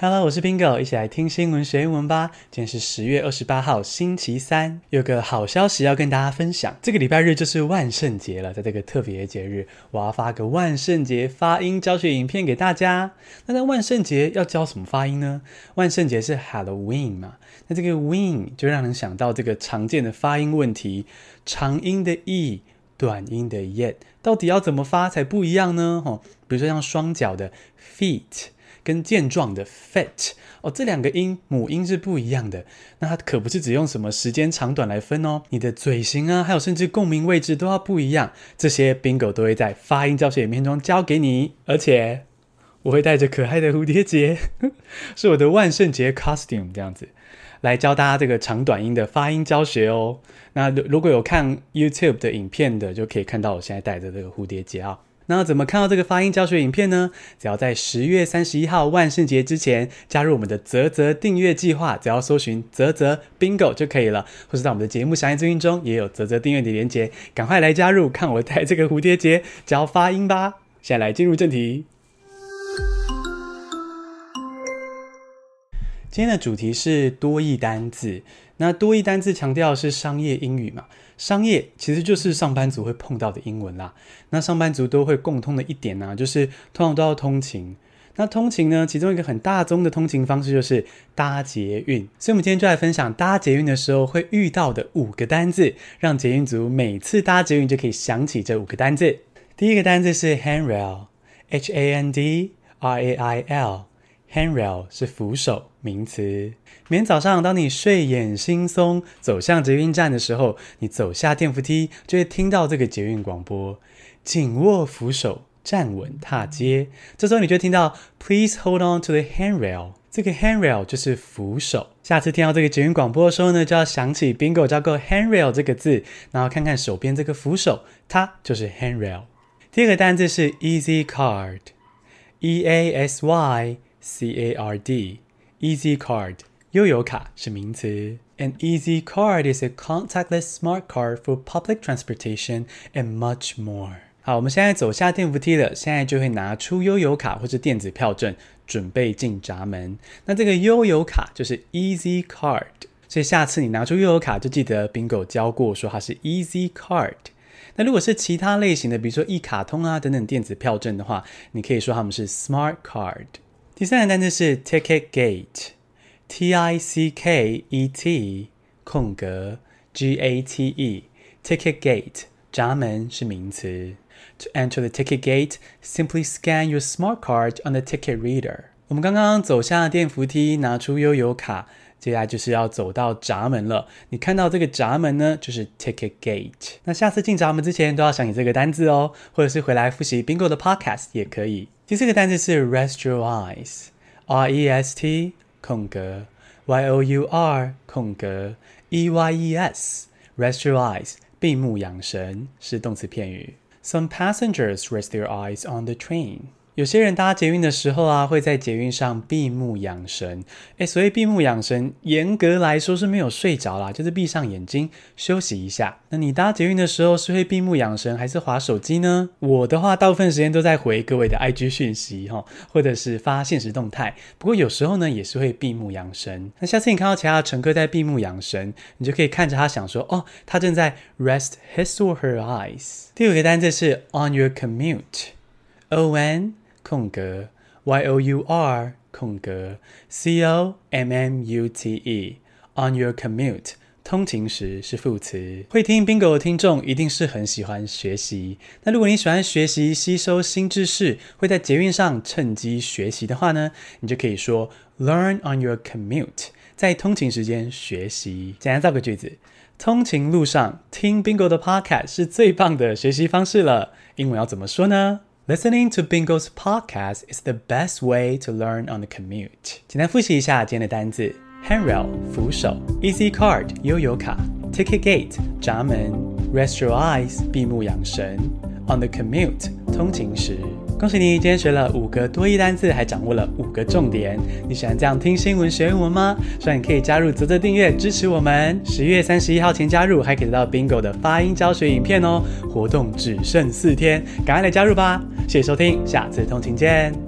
Hello，我是 Bingo，一起来听新闻学英文吧。今天是十月二十八号，星期三，有个好消息要跟大家分享。这个礼拜日就是万圣节了，在这个特别的节日，我要发个万圣节发音教学影片给大家。那在万圣节要教什么发音呢？万圣节是 Halloween 嘛？那这个 win 就让人想到这个常见的发音问题：长音的 e，短音的 yet，到底要怎么发才不一样呢？哦，比如说像双脚的 feet。跟健壮的 fat 哦，这两个音母音是不一样的。那它可不是只用什么时间长短来分哦，你的嘴型啊，还有甚至共鸣位置都要不一样。这些 Bingo 都会在发音教学影片中教给你，而且我会带着可爱的蝴蝶结，是我的万圣节 costume 这样子，来教大家这个长短音的发音教学哦。那如果有看 YouTube 的影片的，就可以看到我现在带着这个蝴蝶结啊。那怎么看到这个发音教学影片呢？只要在十月三十一号万圣节之前加入我们的泽泽订阅计划，只要搜寻泽泽 Bingo 就可以了。或是在我们的节目详细资讯中也有泽泽订阅的连接，赶快来加入，看我带 这个蝴蝶结教发音吧。现在来进入正题。今天的主题是多益单字。那多益单字强调是商业英语嘛？商业其实就是上班族会碰到的英文啦。那上班族都会共通的一点呢、啊，就是通常都要通勤。那通勤呢，其中一个很大宗的通勤方式就是搭捷运。所以，我们今天就来分享搭捷运的时候会遇到的五个单字，让捷运族每次搭捷运就可以想起这五个单字。第一个单字是 handrail，h a n d r a i l。Handrail 是扶手，名词。每天早上，当你睡眼惺忪走向捷运站的时候，你走下电扶梯，就会听到这个捷运广播：“紧握扶手，站稳踏阶。”这时候你就听到 “Please hold on to the handrail”。这个 handrail 就是扶手。下次听到这个捷运广播的时候呢，就要想起 Bingo 教过 handrail 这个字，然后看看手边这个扶手，它就是 handrail。第二个单字是 Easy Card，E A S Y。C A R D Easy Card 悠游卡是名词。An Easy Card is a contactless smart card for public transportation and much more。好，我们现在走下电扶梯了，现在就会拿出悠游卡或是电子票证，准备进闸门。那这个悠游卡就是 Easy Card，所以下次你拿出悠游卡，就记得 Bingo 教过说它是 Easy Card。那如果是其他类型的，比如说一卡通啊等等电子票证的话，你可以说他们是 Smart Card。第三个单词是 ticket gate，T I C K E T 空格 G A T E，ticket gate 闸门是名词。To enter the ticket gate, simply scan your smart card on the ticket reader。我们刚刚走下电扶梯，拿出悠游卡，接下来就是要走到闸门了。你看到这个闸门呢，就是 ticket gate。那下次进闸门之前都要想起这个单字哦，或者是回来复习 Bingo 的 podcast 也可以。第四个单词是 rest your eyes，R E S T 空格 Y O U R 空格 E Y E S，rest your eyes 闭目养神是动词片语。Some passengers rest their eyes on the train。 有些人搭捷运的时候啊，会在捷运上闭目养神。诶，所以闭目养神，严格来说是没有睡着啦，就是闭上眼睛休息一下。那你搭捷运的时候是会闭目养神，还是滑手机呢？我的话，大部分时间都在回各位的 IG 讯息哈，或者是发现实动态。不过有时候呢，也是会闭目养神。那下次你看到其他乘客在闭目养神，你就可以看着他想说，哦，他正在 rest his or her eyes。第五个单词是 on your commute，O N。空格 y o u r 空格 c o m m u t e on your commute 通勤时是副词。会听 Bingo 的听众一定是很喜欢学习。那如果你喜欢学习、吸收新知识，会在捷运上趁机学习的话呢，你就可以说 learn on your commute，在通勤时间学习。简单造个句子：通勤路上听 Bingo 的 podcast 是最棒的学习方式了。英文要怎么说呢 ？Listening to Bingo's podcast is the best way to learn on the commute。简单复习一下今天的单字：handrail 扶手，easy card 悠游卡，ticket gate 闸门，rest your eyes 闭目养神，on the commute 通勤时。 恭喜你，今天学了五个多义单词，还掌握了五个重点。你喜欢这样听新闻学英文吗？所以你可以加入泽泽订阅支持我们。十一月三十一号前加入，还可以得到 Bingo 的发音教学影片哦。活动只剩四天，赶快来加入吧！谢谢收听，下次通勤见。